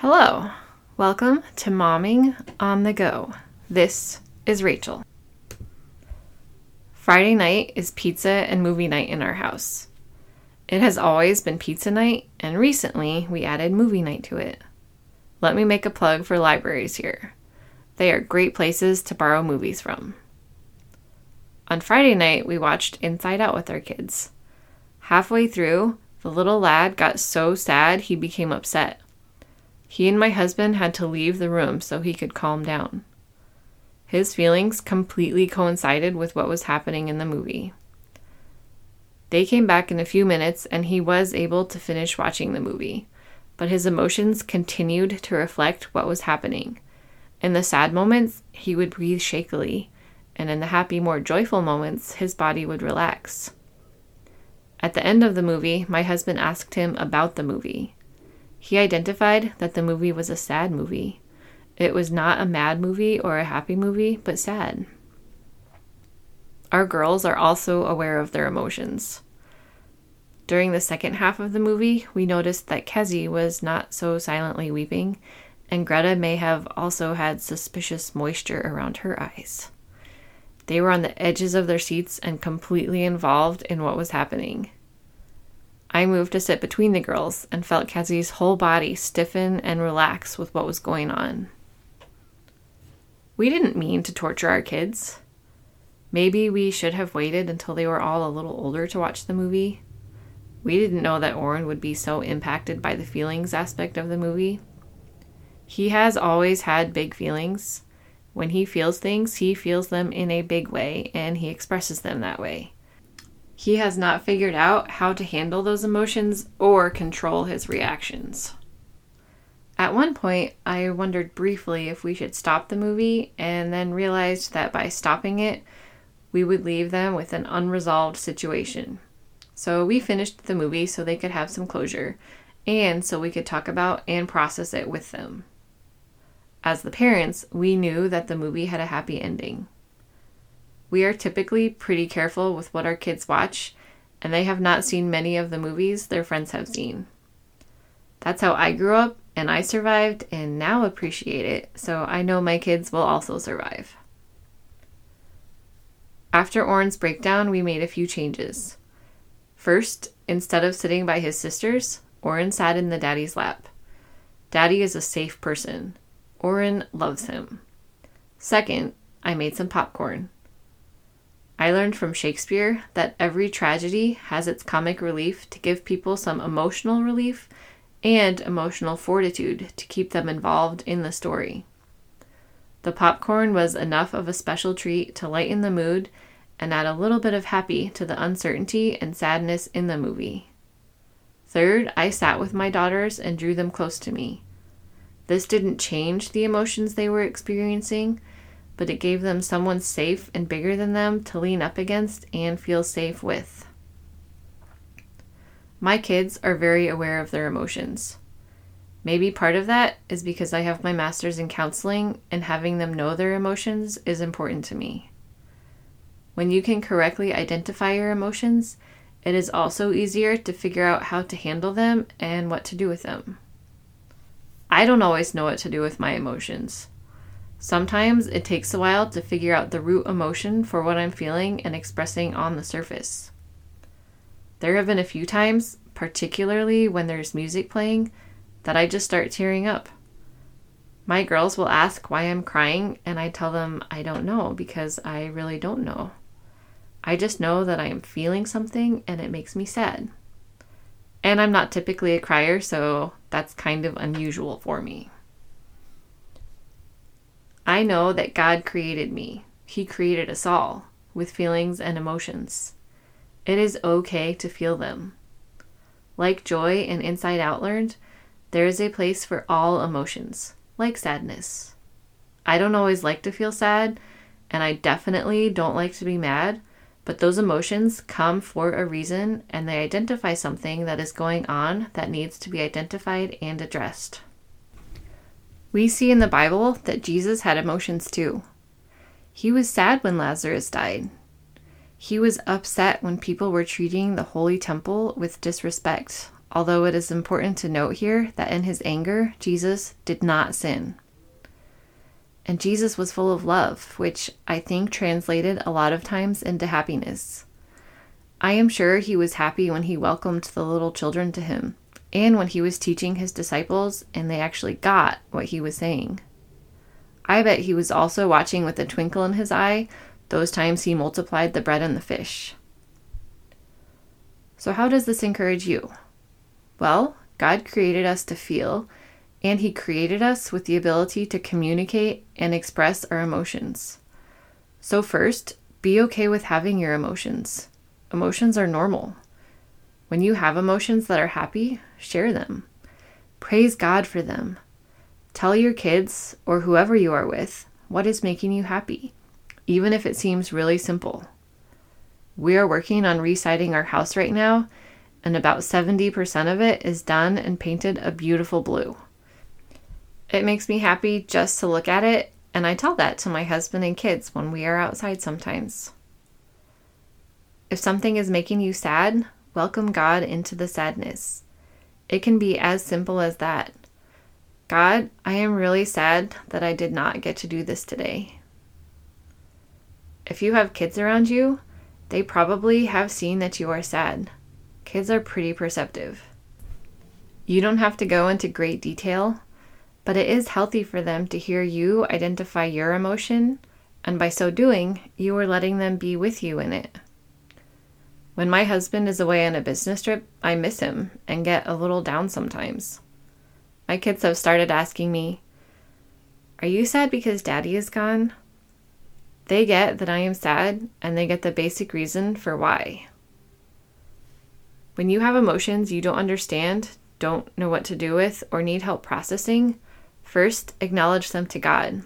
Hello. Welcome to Momming on the Go. This is Rachel. Friday night is pizza and movie night in our house. It has always been pizza night, and recently we added movie night to it. Let me make a plug for libraries here. They are great places to borrow movies from. On Friday night, we watched Inside Out with our kids. Halfway through, the little lad got so sad he became upset. He and my husband had to leave the room so he could calm down. His feelings completely coincided with what was happening in the movie. They came back in a few minutes and he was able to finish watching the movie, but his emotions continued to reflect what was happening. In the sad moments, he would breathe shakily, and in the happy, more joyful moments, his body would relax. At the end of the movie, my husband asked him about the movie. He identified that the movie was a sad movie. It was not a mad movie or a happy movie, but sad. Our girls are also aware of their emotions. During the second half of the movie, we noticed that Kezzy was not so silently weeping, and Greta may have also had suspicious moisture around her eyes. They were on the edges of their seats and completely involved in what was happening. I moved to sit between the girls and felt Kezzy's whole body stiffen and relax with what was going on. We didn't mean to torture our kids. Maybe we should have waited until they were all a little older to watch the movie. We didn't know that Oren would be so impacted by the feelings aspect of the movie. He has always had big feelings. When he feels things, he feels them in a big way and he expresses them that way. He has not figured out how to handle those emotions or control his reactions. At one point, I wondered briefly if we should stop the movie and then realized that by stopping it, we would leave them with an unresolved situation. So we finished the movie so they could have some closure and so we could talk about and process it with them. As the parents, we knew that the movie had a happy ending. We are typically pretty careful with what our kids watch, and they have not seen many of the movies their friends have seen. That's how I grew up, and I survived and now appreciate it, so I know my kids will also survive. After Oren's breakdown, we made a few changes. First, instead of sitting by his sisters, Oren sat in the daddy's lap. Daddy is a safe person. Oren loves him. Second, I made some popcorn. I learned from Shakespeare that every tragedy has its comic relief to give people some emotional relief and emotional fortitude to keep them involved in the story. The popcorn was enough of a special treat to lighten the mood and add a little bit of happy to the uncertainty and sadness in the movie. Third, I sat with my daughters and drew them close to me. This didn't change the emotions they were experiencing, but it gave them someone safe and bigger than them to lean up against and feel safe with. My kids are very aware of their emotions. Maybe part of that is because I have my master's in counseling and having them know their emotions is important to me. When you can correctly identify your emotions, it is also easier to figure out how to handle them and what to do with them. I don't always know what to do with my emotions. Sometimes it takes a while to figure out the root emotion for what I'm feeling and expressing on the surface. There have been a few times, particularly when there's music playing, that I just start tearing up. My girls will ask why I'm crying, and I tell them I don't know because I really don't know. I just know that I am feeling something and it makes me sad. And I'm not typically a crier, so that's kind of unusual for me. I know that God created me. He created us all with feelings and emotions. It is okay to feel them. Like Joy and Inside Out learned, there is a place for all emotions, like sadness. I don't always like to feel sad, and I definitely don't like to be mad, but those emotions come for a reason and they identify something that is going on that needs to be identified and addressed. We see in the Bible that Jesus had emotions too. He was sad when Lazarus died. He was upset when people were treating the holy temple with disrespect, although it is important to note here that in his anger, Jesus did not sin. And Jesus was full of love, which I think translated a lot of times into happiness. I am sure he was happy when he welcomed the little children to him and when he was teaching his disciples and they actually got what he was saying. I bet he was also watching with a twinkle in his eye those times he multiplied the bread and the fish. So, how does this encourage you? Well, God created us to feel, and He created us with the ability to communicate and express our emotions. So, first, be okay with having your emotions. Emotions are normal. When you have emotions that are happy, share them. Praise God for them. Tell your kids or whoever you are with what is making you happy, even if it seems really simple. We are working on residing our house right now, and about 70% of it is done and painted a beautiful blue. It makes me happy just to look at it, and I tell that to my husband and kids when we are outside sometimes. If something is making you sad, welcome God into the sadness. It can be as simple as that. God, I am really sad that I did not get to do this today. If you have kids around you, they probably have seen that you are sad. Kids are pretty perceptive. You don't have to go into great detail, but it is healthy for them to hear you identify your emotion, and by so doing, you are letting them be with you in it. When my husband is away on a business trip, I miss him and get a little down sometimes. My kids have started asking me, Are you sad because daddy is gone? They get that I am sad and they get the basic reason for why. When you have emotions you don't understand, don't know what to do with, or need help processing, first acknowledge them to God.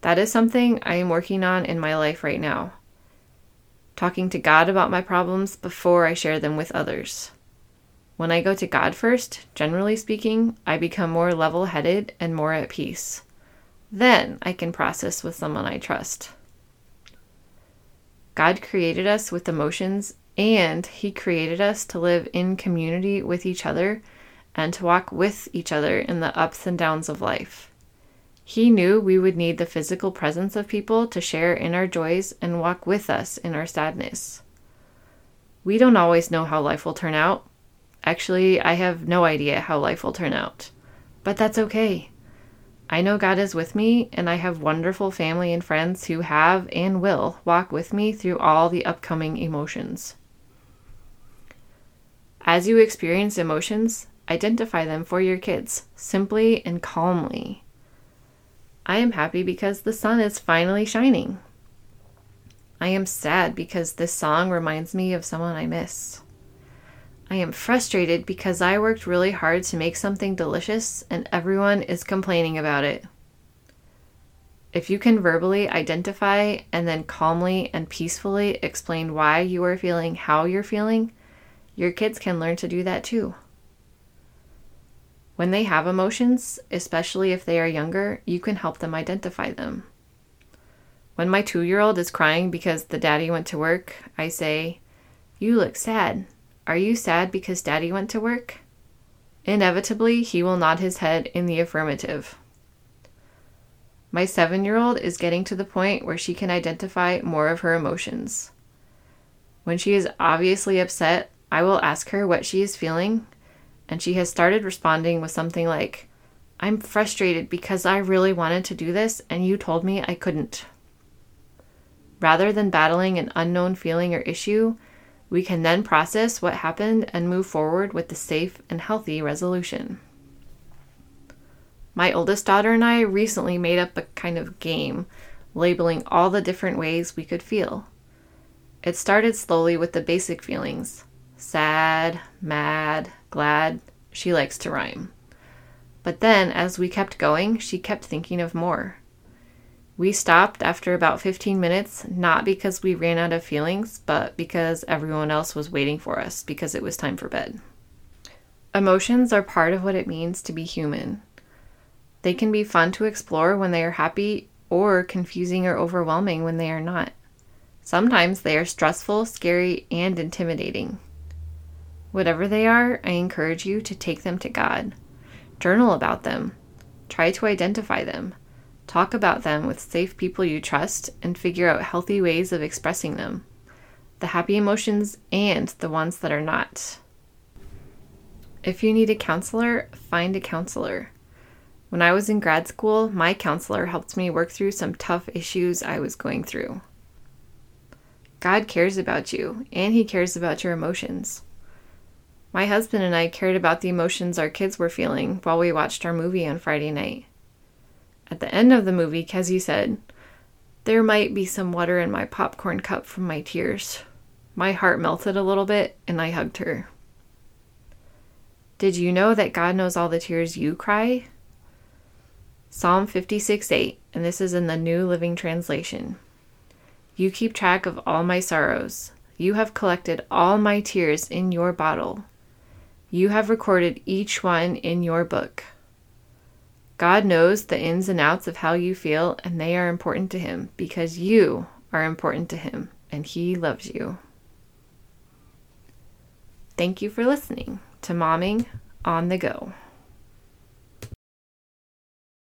That is something I am working on in my life right now talking to God about my problems before I share them with others. When I go to God first, generally speaking, I become more level headed and more at peace. Then I can process with someone I trust. God created us with emotions and He created us to live in community with each other and to walk with each other in the ups and downs of life. He knew we would need the physical presence of people to share in our joys and walk with us in our sadness. We don't always know how life will turn out. Actually, I have no idea how life will turn out. But that's okay. I know God is with me, and I have wonderful family and friends who have and will walk with me through all the upcoming emotions. As you experience emotions, identify them for your kids simply and calmly. I am happy because the sun is finally shining. I am sad because this song reminds me of someone I miss. I am frustrated because I worked really hard to make something delicious and everyone is complaining about it. If you can verbally identify and then calmly and peacefully explain why you are feeling how you're feeling, your kids can learn to do that too. When they have emotions, especially if they are younger, you can help them identify them. When my two year old is crying because the daddy went to work, I say, You look sad. Are you sad because daddy went to work? Inevitably, he will nod his head in the affirmative. My seven year old is getting to the point where she can identify more of her emotions. When she is obviously upset, I will ask her what she is feeling and she has started responding with something like, I'm frustrated because I really wanted to do this and you told me I couldn't. Rather than battling an unknown feeling or issue, we can then process what happened and move forward with the safe and healthy resolution. My oldest daughter and I recently made up a kind of game, labeling all the different ways we could feel. It started slowly with the basic feelings sad, mad, glad. She likes to rhyme. But then, as we kept going, she kept thinking of more. We stopped after about 15 minutes, not because we ran out of feelings, but because everyone else was waiting for us because it was time for bed. Emotions are part of what it means to be human. They can be fun to explore when they are happy or confusing or overwhelming when they are not. Sometimes they are stressful, scary, and intimidating. Whatever they are, I encourage you to take them to God. Journal about them. Try to identify them. Talk about them with safe people you trust and figure out healthy ways of expressing them the happy emotions and the ones that are not. If you need a counselor, find a counselor. When I was in grad school, my counselor helped me work through some tough issues I was going through. God cares about you, and He cares about your emotions. My husband and I cared about the emotions our kids were feeling while we watched our movie on Friday night. At the end of the movie, Kezzy said, There might be some water in my popcorn cup from my tears. My heart melted a little bit, and I hugged her. Did you know that God knows all the tears you cry? Psalm 56 8, and this is in the New Living Translation. You keep track of all my sorrows. You have collected all my tears in your bottle. You have recorded each one in your book. God knows the ins and outs of how you feel, and they are important to Him because you are important to Him, and He loves you. Thank you for listening to Momming on the Go.